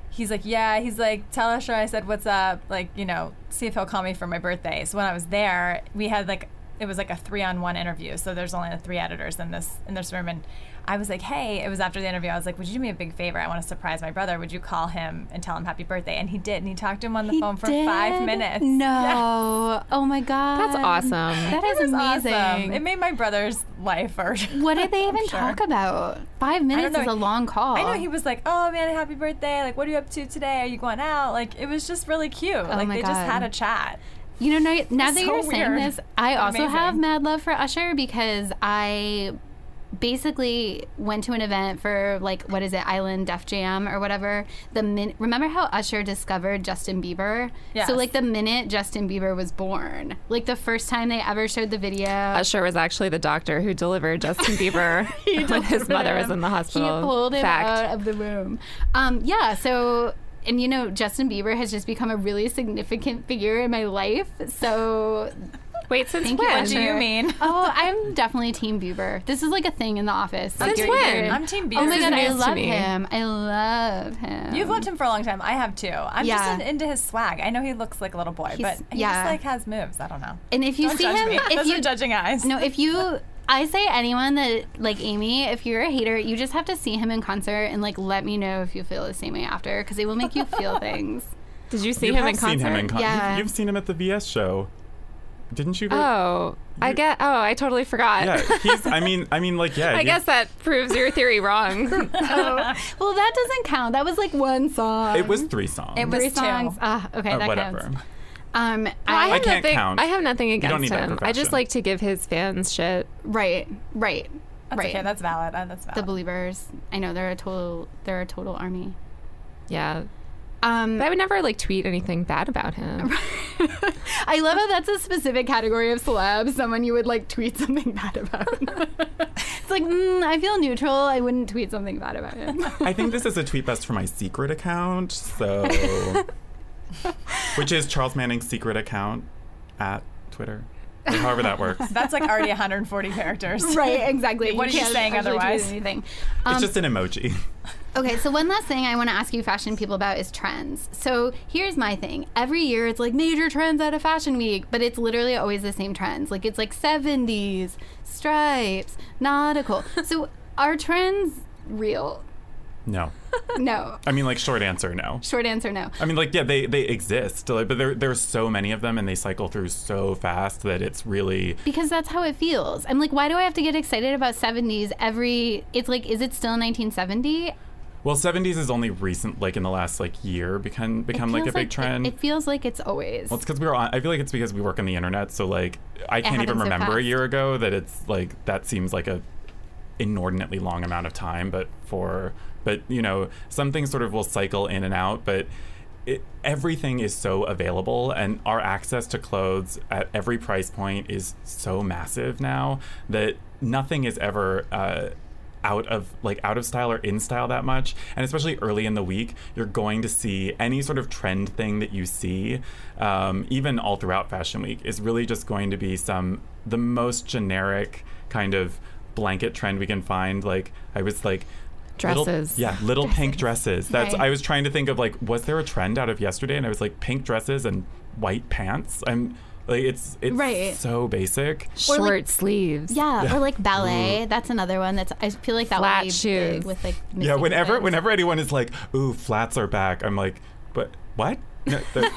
he's like, yeah. He's like, tell Usher I said what's up. Like, you know, see if he'll call me for my birthday. So when I was there, we had like it was like a three on one interview. So there's only the three editors in this in this room and. I was like, hey, it was after the interview. I was like, would you do me a big favor? I want to surprise my brother. Would you call him and tell him happy birthday? And he did. And he talked to him on the He phone for did? five minutes. No. Oh my god. That's awesome. That is It amazing. awesome. It made my brother's life. Or what did they even sure. talk about? Five minutes know. is a long call. I know he was like, "Oh man, happy birthday! Like, what are you up to today? Are you going out?" Like, it was just really cute. Oh like, Oh my they just had a chat. You know, now, now that so you're saying this, I But also have mad love for Usher because I basically went to an event for like what is it, Island Def Jam or whatever. The min- remember how Usher discovered Justin Bieber? Yes. So like the minute Justin Bieber was born, like the first time they ever showed the video. Usher was actually the doctor who delivered Justin Bieber when his mother was in the hospital. He pulled him Fact. out of the room. Um, yeah, so and you know, Justin Bieber has just become a really significant figure in my life. So Wait, since Thank you, when? What do you mean? Oh, I'm definitely Team Bieber. This is like a thing in the office. Like, Since you're when? either- I'm Team Bieber. Oh my god, I love him. I love him. You've loved him for a long time. I have too. I'm Yeah. just in, into his swag. I know he looks like a little boy, He's- but he yeah. just like has moves. I don't know. And if you Don't see judge him, me. if Those you are judging eyes. no, if you, I say anyone that like Amy, if you're a hater, you just have to see him in concert and like let me know if you feel the same way after because it will make you feel things. Did you see you him have in concert? seen him in concert. Yeah. You've, seen him at the VS show, didn't you? Oh, I get. Oh, I totally forgot. Yeah, he's. I mean, I mean, like, yeah. I you- guess that proves your theory wrong. Well, that doesn't count. That was like one song. it was three songs. It was three two. songs. Ah, okay, Uh, that whatever. counts. Um, I, I, have can't nothing, count. I have nothing against him. I just like to give his fans shit. right, right, That's right. okay. That's valid. Uh, that's valid. the believers. I know they're a total. They're a total army. Yeah. Um, But I would never like tweet anything bad about him. I love how that's a specific category of celeb. Someone you would like tweet something bad about. it's like mm, I feel neutral. I wouldn't tweet something bad about him. I think this is a tweet best for my secret account. So, which is Charles Manning's secret account at Twitter, or however that works. That's like already 140 characters. right, exactly. What are you saying otherwise? Anything. it's Um, just an emoji. Okay, so one last thing I want to ask you fashion people about is trends. So here's my thing. Every year it's like major trends out of Fashion Week, but it's literally always the same trends. Like it's like 70s, stripes, nautical. So are trends real? No, No. I mean, like, short answer, no. Short answer no. I mean, like, yeah, they they exist, like, but there there's so many of them, and they cycle through so fast that it's really Because that's how it feels. I'm like, why do I have to get excited about 70s every it's like is it still 1970? Well. 70s is only recent, like in the last like year, become become like a big it- trend. It, feels like it's always. Well, it's because we were on. I feel like it's because we work on the internet, so like I can't even happens so remember a year ago that it's like that seems like a inordinately long amount of time. But for but you know some things sort of will cycle in and out, but. It, everything is so available, and our access to clothes at every price point is so massive now that nothing is ever uh, out of like out of style or in style that much. And especially early in the week you're going to see any sort of trend thing that you see um, even all throughout fashion week is really just going to be some the most generic kind of blanket trend we can find. Like i was like little- Dresses. yeah little pink dresses. That's Right. i was trying to think of like was there a trend out of yesterday? And i was like pink dresses and white pants? I'm like it's it's Right. so basic Or, like- Short sleeves. yeah, or like ballet. That's another one. That's I feel like that Flat would be shoes. big with like Yeah, whenever kids. whenever anyone is like, "Ooh, flats are back," I'm like, "But what?" No, the-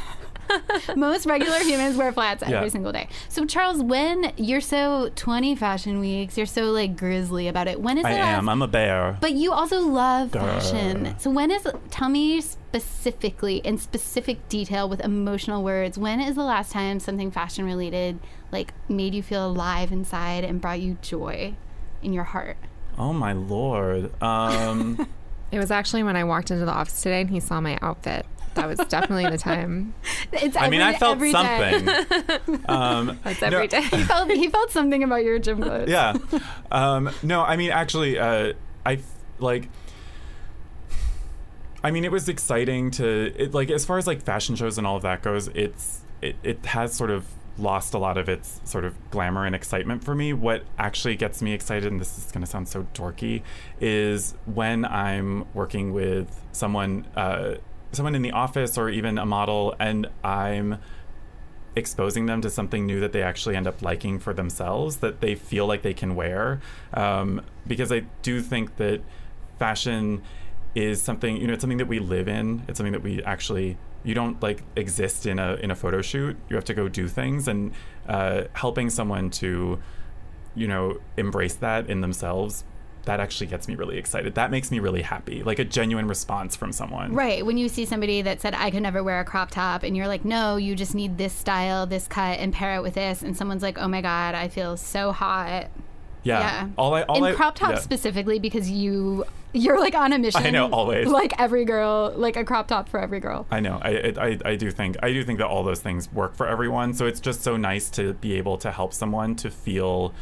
most regular humans wear flats every single day. So Charles, when you're so 20 fashion weeks, you're so like grizzly about it. When is I the am. last- I'm a bear. But you also love Duh. fashion. So when is tell me specifically in specific detail with emotional words, when is the last time something fashion related like made you feel alive inside and brought you joy in your heart? oh my lord. Um, It was actually when I walked into the office today and he saw my outfit. That was definitely the time. It's I mean, I felt every day. something. um, That's no, every day. He felt, he felt something about your gym clothes. yeah. Um, no, I mean, actually, uh, I f- like. I mean, it was exciting to it, like as far as like fashion shows and all of that goes. It's it, it has sort of lost a lot of its sort of glamour and excitement for me. What actually gets me excited, and this is going to sound so dorky, is when I'm working with someone uh, someone in the office or even a model, and I'm exposing them to something new that they actually end up liking for themselves that they feel like they can wear. Um, because I do think that fashion is something you know it's something that we live in. It's something that we actually you don't like exist in a in a photo shoot. You have to go do things, and uh, helping someone to you know embrace that in themselves that actually gets me really excited. That makes me really happy. Like a genuine response from someone. Right. When you see somebody that said, I could never wear a crop top, and you're like, no, you just need this style, this cut, and pair it with this. And someone's like, oh my God, I feel so hot. Yeah. Yeah. All I all In I, crop tops yeah. specifically because you you're like on a mission. I know, always. Like every girl, like a crop top for every girl. I know. I, I I do think I do think that all those things work for everyone. So it's just so nice to be able to help someone to feel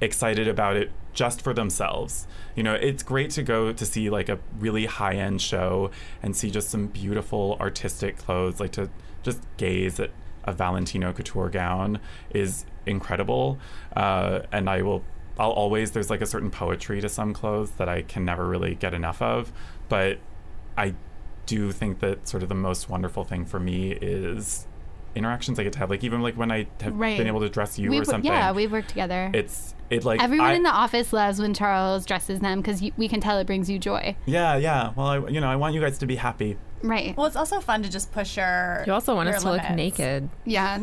excited about it just for themselves. You know, it's great to go to see like a really high-end show and see just some beautiful artistic clothes like to just gaze at a Valentino couture gown is incredible. Uh, and I will I'll always there's like a certain poetry to some clothes that I can never really get enough of, but I do think that sort of the most wonderful thing for me is interactions I get to have. Like even like when I have Right. been able to dress you We've, or something. yeah, we've worked together. it's it like Everyone I- in the office loves when Charles dresses them because we can tell it brings you joy. Yeah, yeah. Well, I, you know, I want you guys to be happy. Right. Well, it's also fun to just push your. You also want your us to look naked. yeah.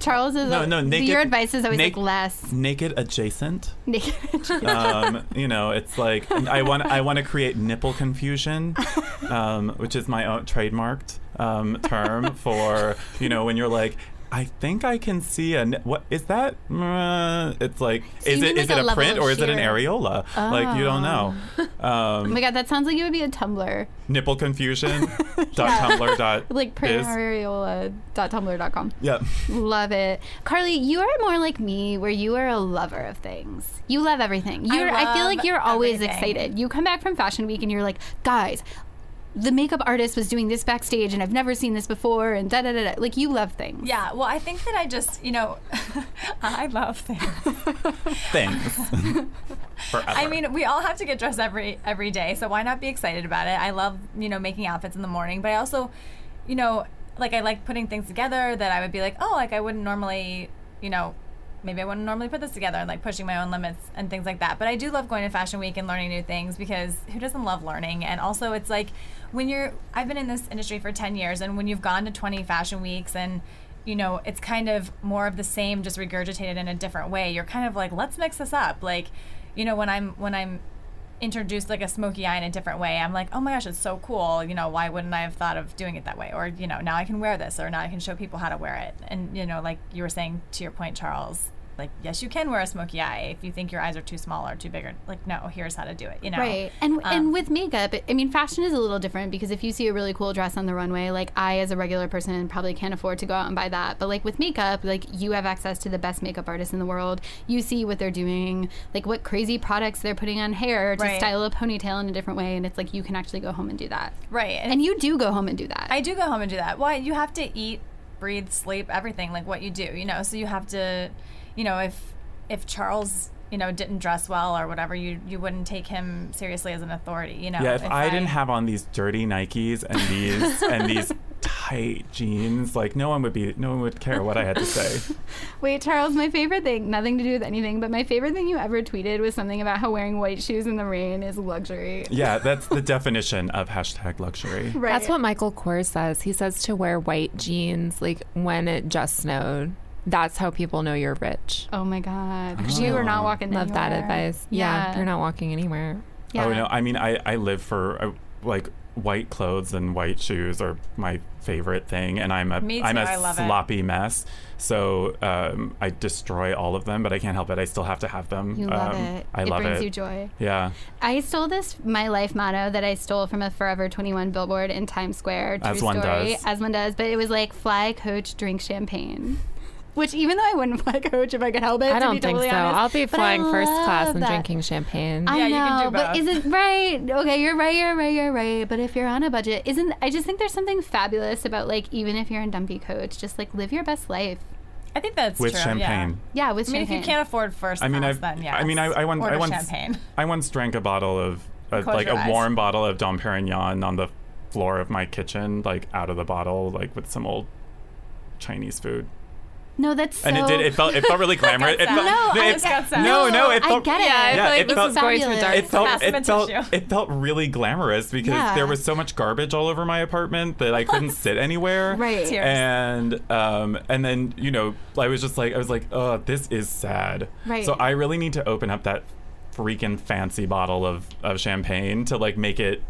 Charles is No, a- no, naked. Your advice is always nak- like less naked adjacent. naked. um, you know, it's like I want I want to create nipple confusion, um, which is my own trademarked um, term for you know when you're like. I think I can see a. What is that? Uh, it's like, So is you it mean is like it a a print or is it an sheer- areola? Like you don't know. oh Um, my god, that sounds like it would be a Tumblr. nipple confusion. dot tumblr. Dot Like biz. prairiola.tumblr.com. Yeah. Love it. Carly, you are more like me where you are a lover of things. You love everything. You're I, feel like you're always everything. excited. You come back from Fashion Week and you're like, guys, the makeup artist was doing this backstage and I've never seen this before and da da da da. Like you love things. Yeah, well, I think that I just, you know, I love things. Things. Forever. I mean, we all have to get dressed every every day, so why not be excited about it? I love, you know, making outfits in the morning, but I also, you know, like I like putting things together that I would be like, oh, like I wouldn't normally, you know, maybe I wouldn't normally put this together and like pushing my own limits and things like that. But I do love going to Fashion Week and learning new things because who doesn't love learning? And also, it's like when you're, I've been in this industry for 10 years, and when you've gone to 20 fashion weeks and you know, it's kind of more of the same, just regurgitated in a different way. You're kind of like, let's mix this up. Like, you know, when I'm when I'm introduced like a smoky eye in a different way, I'm like, oh my gosh, it's so cool. You know, why wouldn't I have thought of doing it that way? Or you know, now I can wear this, or now I can show people how to wear it. And you know, like you were saying to your point, Charles, like yes, you can wear a smoky eye if you think your eyes are too small or too big. Or like, no, here's how to do it. You know, Right. And Um, and with makeup, I mean, fashion is a little different because if you see a really cool dress on the runway, like I, as a regular person, probably can't afford to go out and buy that. But like with makeup, like you have access to the best makeup artists in the world. You see what they're doing, like what crazy products they're putting on hair to Right. style a ponytail in a different way. And it's like you can actually go home and do that. right. And you do go home and do that. I do go home and do that. Why? You have to eat, breathe, sleep, everything like what you do, you know. So you have to, you know, if if Charles, you know, didn't dress well or whatever, you you wouldn't take him seriously as an authority, you know. Yeah, if, I, didn't have on these dirty Nikes and these and these tight jeans, like no one would be, no one would care what I had to say. Wait, Charles, my favorite thing, nothing to do with anything, but my favorite thing you ever tweeted was something about how wearing white shoes in the rain is luxury. Yeah, that's the definition of hashtag luxury. Right. That's what Michael Kors says. He says to wear white jeans like when it just snowed. That's how people know you're rich. Oh my God. Because you are not walking Love that advice. Yeah. you're not walking anywhere. Yeah. Oh no, I mean, I I live for uh, like white clothes and white shoes are my favorite thing, and I'm a Me am too, a I love it. sloppy mess. So um, I destroy all of them, but I can't help it. I still have to have them. You love um, it. I it love brings it. you joy. Yeah, I stole this my life motto that I stole from a Forever 21 billboard in Times Square. True As one story, does. As one does. But it was like fly coach, drink champagne. Which even though I wouldn't fly coach if I could help it, I to don't be think totally so. honest, I'll be but I flying first class love and that. drinking champagne. I Yeah, you know, can do but isn't right? Okay, you're right, you're right, you're right. But if you're on a budget, isn't I just think there's something fabulous about like even if you're in dumpy coach, just like live your best life. I think that's with true. champagne. Yeah, with Yeah. I mean, champagne. if you can't afford first I mean, class, I then yeah. I mean, I, I once I once champagne. I once drank a bottle of uh, like a eyes. warm bottle of Dom Perignon on the floor of my kitchen, like out of the bottle, like with some old Chinese food. No, that's so. And it did. It felt. It felt really glamorous. It felt, No, I it- just got no, no. It I felt. get it. Yeah, I Yeah, like it this felt- is going to a dark It felt. It felt. It felt really glamorous because Yeah. there was so much garbage all over my apartment that I couldn't sit anywhere. Right. Tears. And um and then you know I was just like I was like oh this is sad. Right. So I really need to open up that freaking fancy bottle of of champagne to like make it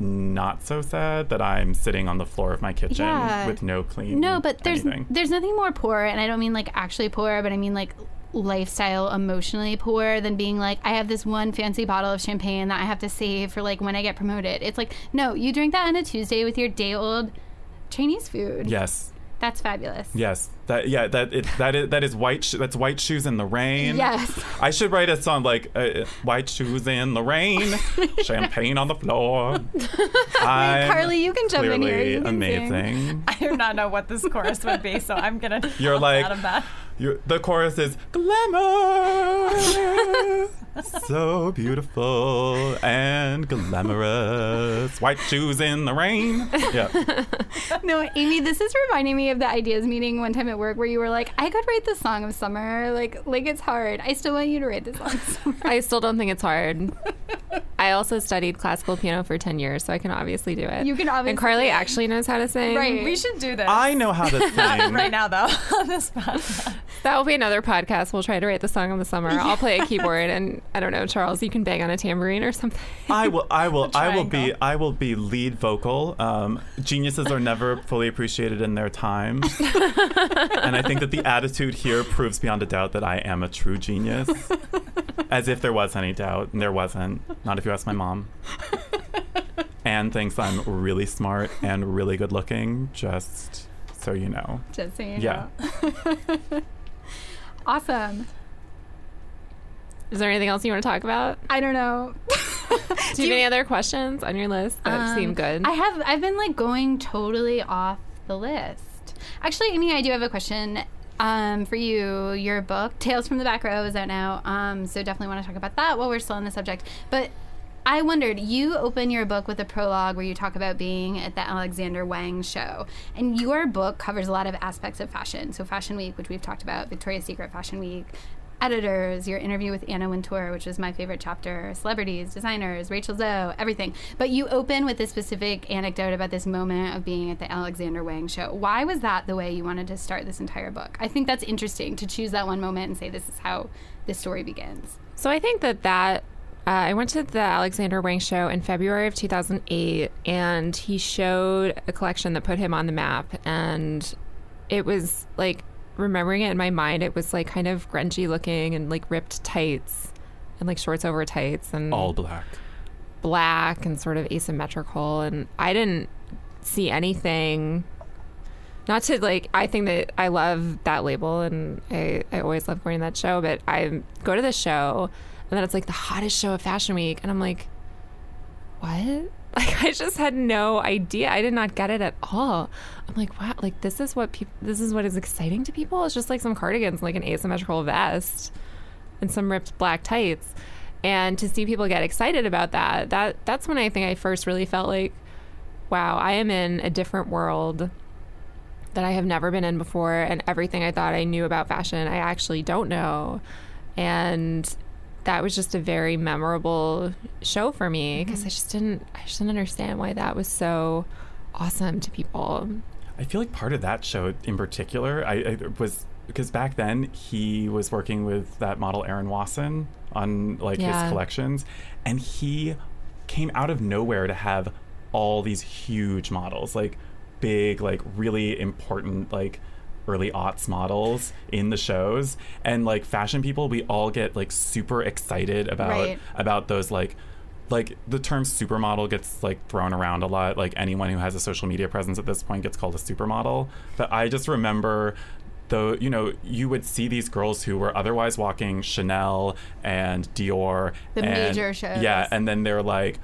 not so sad that I'm sitting on the floor of my kitchen Yeah. with no clean. No, but there's anything. there's nothing more poor, and I don't mean like actually poor, but I mean like lifestyle emotionally poor than being like I have this one fancy bottle of champagne that I have to save for like when I get promoted. It's like no, you drink that on a Tuesday with your day old Chinese food. Yes. That's fabulous. Yes, that yeah that it that is that is white sh- that's white shoes in the rain. Yes. I should write a song like uh, white shoes in the rain, champagne on the floor. I'm Carly, you can jump in here. clearly You can sing. amazing. I do not know what this chorus would be, so I'm gonna. You're like out of that. You're, the chorus is glamour, so beautiful and glamorous. White shoes in the rain. Yeah. No, Amy, this is reminding me of the ideas meeting one time at work where you were like, I could write the song of summer. Like, like it's hard. I still want you to write the song of summer. I still don't think it's hard. I also studied classical piano for 10 years, so I can obviously do it. You can obviously And Carly actually knows how to sing. Right. We should do this. I know how to sing. right now, though, on this podcast. That will be another podcast. We'll try to write the song of the summer. I'll play a keyboard and I don't know, Charles, you can bang on a tambourine or something. I will. I will. I will be. I will be lead vocal. Um, geniuses are never fully appreciated in their time, and I think that the attitude here proves beyond a doubt that I am a true genius. As if there was any doubt, and there wasn't. Not if you ask my mom. Anne thinks I'm really smart and really good looking. Just so you know. Just saying. Yeah. Awesome. Is there anything else you want to talk about? I don't know. Do you have any other questions on your list that seem Um, good? I have. I've been like going totally off the list. Actually, Amy, I do have a question um, for you. Your book, Tales from the Back Row, is out now. Um, so definitely want to talk about that while we're still on the subject. But I wondered, you open your book with a prologue where you talk about being at the Alexander Wang show. And your book covers a lot of aspects of fashion. So, Fashion Week, which we've talked about, Victoria's Secret Fashion Week, editors, your interview with Anna Wintour, which was my favorite chapter, celebrities, designers, Rachel Zoe, everything. But you open with this specific anecdote about this moment of being at the Alexander Wang show. Why was that the way you wanted to start this entire book? I think that's interesting to choose that one moment and say this is how this story begins. So I think that that uh, I went to the Alexander Wang show in February of 2008, and he showed a collection that put him on the map. And it was like remembering it in my mind, it was like kind of grungy looking and like ripped tights and like shorts over tights and All black. black and sort of asymmetrical. And I didn't see anything. Not to like, I think that I love that label and I, I always love going to that show, but I go to the show and then it's like the hottest show of Fashion Week. And I'm like, what? Like, I just had no idea. I did not get it at all. I'm like, wow, like, this is what people, this is what is exciting to people. It's just like some cardigans, like an asymmetrical vest and some ripped black tights and to see people get excited about that that that's when i think i first really felt like wow i am in a different world that i have never been in before and everything i thought i knew about fashion i actually don't know and that was just a very memorable show for me because i mm-hmm. just didn't i just didn't understand why that was so awesome to people I feel like part of that show in particular, I, I was because back then he was working with that model Erin Wasson on like Yeah. his collections, and he came out of nowhere to have all these huge models, like big, like really important, like early aughts models in the shows and like fashion people we all get like super excited about Right. about those like like the term supermodel gets like thrown around a lot like anyone who has a social media presence at this point gets called a supermodel but i just remember though you know you would see these girls who were otherwise walking chanel and dior The and, major shows. yeah and then they're like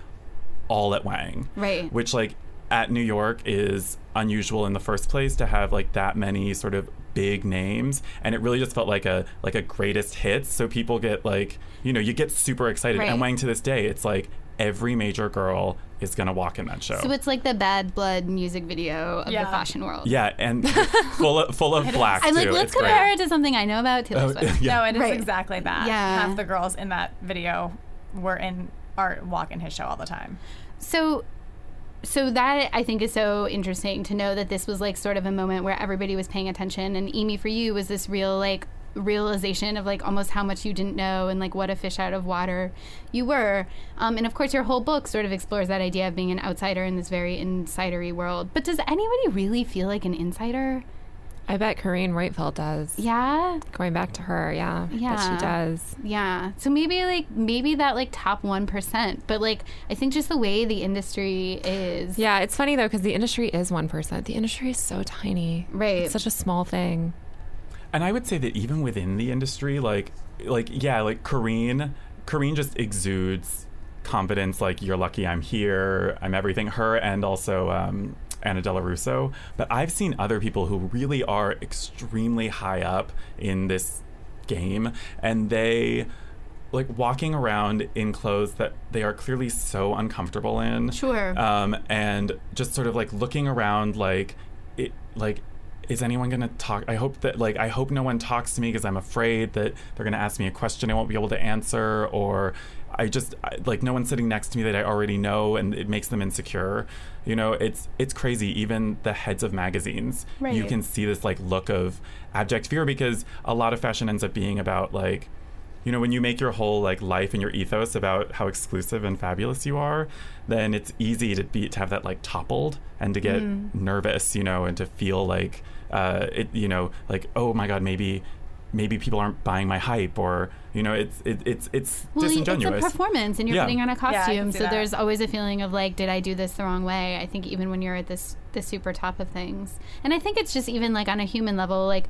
all at wang Right. which like at new york is unusual in the first place to have like that many sort of big names and it really just felt like a like a greatest hits so people get like you know you get super excited Right. and wang to this day it's like every major girl is going to walk in that show. So it's like the bad blood music video of Yeah. the fashion world. yeah, and full of, full of black I'm too. like, let's it's great. compare it to something I know about Taylor Oh, Swift. yeah. No, it is Right. exactly that. Yeah. Half the girls in that video were in are walking his show all the time. So so that I think is so interesting to know that this was like sort of a moment where everybody was paying attention. And Amy for you was this real like realization of like almost how much you didn't know and like what a fish out of water you were. Um, and of course your whole book sort of explores that idea of being an outsider in this very insidery world. But does anybody really feel like an insider I bet Carine Roitfeld does. yeah Going back to her, yeah. Yeah. she does. Yeah. So maybe like maybe that like top 1%, but like I think just the way the industry is Yeah, it's funny though because the industry is one percent. The industry is so tiny. Right. It's such a small thing. And I would say that even within the industry, like, like yeah, like Carine, Carine just exudes confidence. Like, you're lucky I'm here. I'm everything. Her and also um, Anna Dello Russo. But I've seen other people who really are extremely high up in this game, and they like walking around in clothes that they are clearly so uncomfortable in. Sure. Um, and just sort of like looking around, like it, like. Is anyone gonna talk? I hope that like I hope no one talks to me because I'm afraid that they're gonna ask me a question I won't be able to answer, or I just I, like no one's sitting next to me that I already know, and it makes them insecure. You know, it's it's crazy. Even the heads of magazines, you can see this like look of abject fear because a lot of fashion ends up being about like you know when you make your whole like life and your ethos about how exclusive and fabulous you are then it's easy to be to have that like toppled and to get nervous you know and to feel like uh it you know like oh my god maybe maybe people aren't buying my hype or you know it's it, it's it's Well, it's disingenuous a performance, and you're Yeah. putting on a costume, see so that. there's always a feeling of like, did I do this the wrong way? I think even when you're at this the super top of things, and I think it's just even like on a human level, like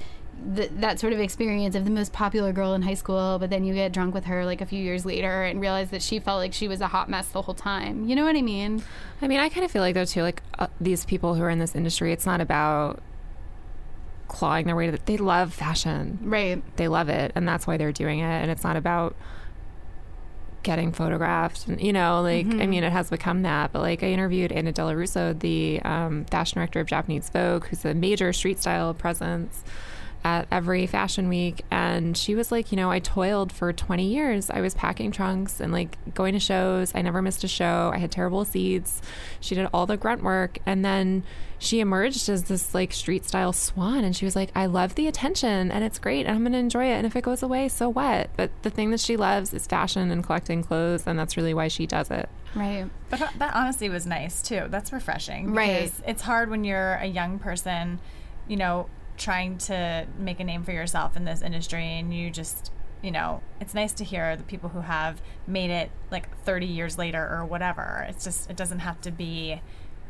th- that sort of experience of the most popular girl in high school, but then you get drunk with her like a few years later and realize that she felt like she was a hot mess the whole time. You know what I mean? I mean, I kind of feel like though too, like uh, these people who are in this industry, it's not about clawing their way to. The, they love fashion. Right. They love it, and that's why they're doing it. And it's not about getting photographed. And, you know, like I mean, it has become that. But like I interviewed Anna Dello Russo, the um, fashion director of Japanese Vogue, who's a major street style presence at every fashion week. And she was like you know i toiled for 20 years. I was packing trunks and like going to shows. I never missed a show. I had terrible seats she did all the grunt work. And then she emerged as this like street style swan. And she was like i love the attention and it's great and i'm going to enjoy it. And if it goes away so what? But the thing that she loves is fashion and collecting clothes. And that's really why she does it. Right. But that honestly was nice too. That's refreshing. Right. It's hard when you're a young person, you know, trying to make a name for yourself in this industry and you just, you know, it's nice to hear the people who have made it like 30 years later or whatever. It's just, it doesn't have to be,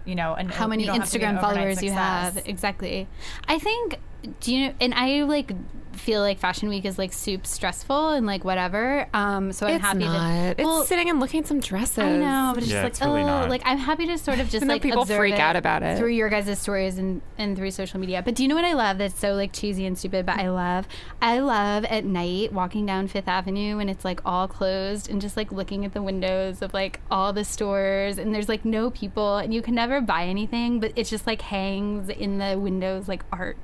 you know, an, how many don't have to be an Instagram followers you have. Exactly. I think do you know and I like feel like fashion week is like soup stressful and like whatever. Um so I'm it's happy not to it's sitting and looking at some dresses I know, but it's Yeah, just it's like really oh, not. like I'm happy to sort of just And like people observe freak it out about it. through your guys' stories and and through social media. But do you know what I love? That's so like cheesy and stupid, but I love I love at night walking down Fifth Avenue and it's like all closed and just like looking at the windows of like all the stores and there's like no people and you can never buy anything, but it's just like hangs in the windows like art.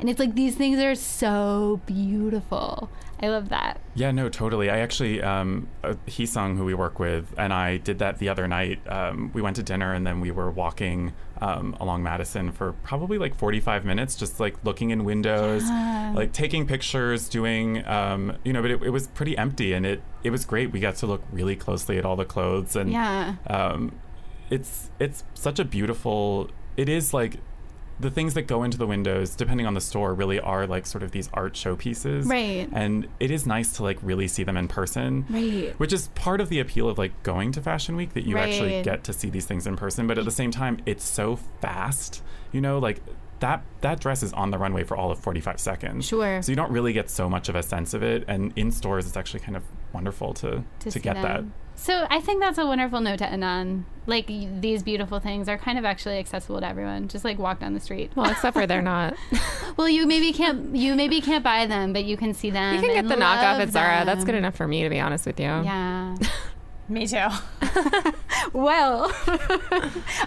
And it's like these things are so beautiful. I love that. Yeah, no, totally. I actually, um, uh, who we work with, and I did that the other night. Um, we went to dinner and then we were walking um, along Madison for probably like 45 minutes, just like looking in windows, like taking pictures, doing, um, you know, but it, it was pretty empty and it, it was great. We got to look really closely at all the clothes and Yeah. um, it's it's such a beautiful. It is like the things that go into the windows, depending on the store, really are like sort of these art showpieces, Right. And it is nice to like really see them in person, Right. Which is part of the appeal of like going to Fashion Week that you actually get to see these things in person. But at the same time, it's so fast, you know, like. That, that dress is on the runway for all of 45 seconds. Sure. So you don't really get so much of a sense of it. And in stores, it's actually kind of wonderful to, to, see get that. them. So I think that's a wonderful note to end on. Like these beautiful things are kind of actually accessible to everyone. Just like walk down the street. well except for they're not Well, you maybe can't you maybe can't buy them, but you can see them. you can get and the knockoff love at zara that's good enough for me to be honest with you Yeah. Me too. well,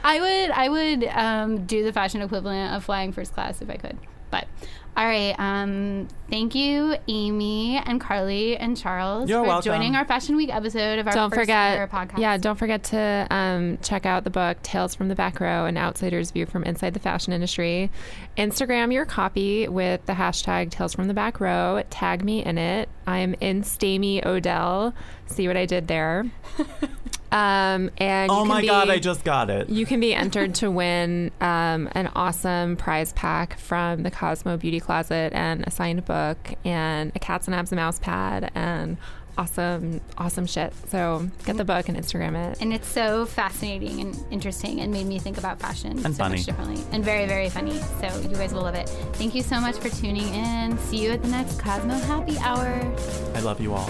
I would I would um, do the fashion equivalent of flying first class if I could. But all right, um, thank you, Amy and Carly and Charles You're for welcome. joining our Fashion Week episode of our don't first forget ever podcast. yeah don't forget to um, check out the book tales from the back row an outsider's view from inside the fashion industry. Instagram your copy with the hashtag tales from the back row. Tag me in it. I'm in stamy odell. See what i did there um, and you Oh can my be- god, I just got it. you can be entered to win um, an awesome prize pack from the Cosmo Beauty Closet and a signed book and a Cats and Abs mouse pad and awesome, awesome shit. So get the book and Instagram it. and it's so fascinating and interesting and made me think about fashion And so funny. much differently and very very funny so you guys will love it thank you so much for tuning in see you at the next cosmo happy hour I love you all.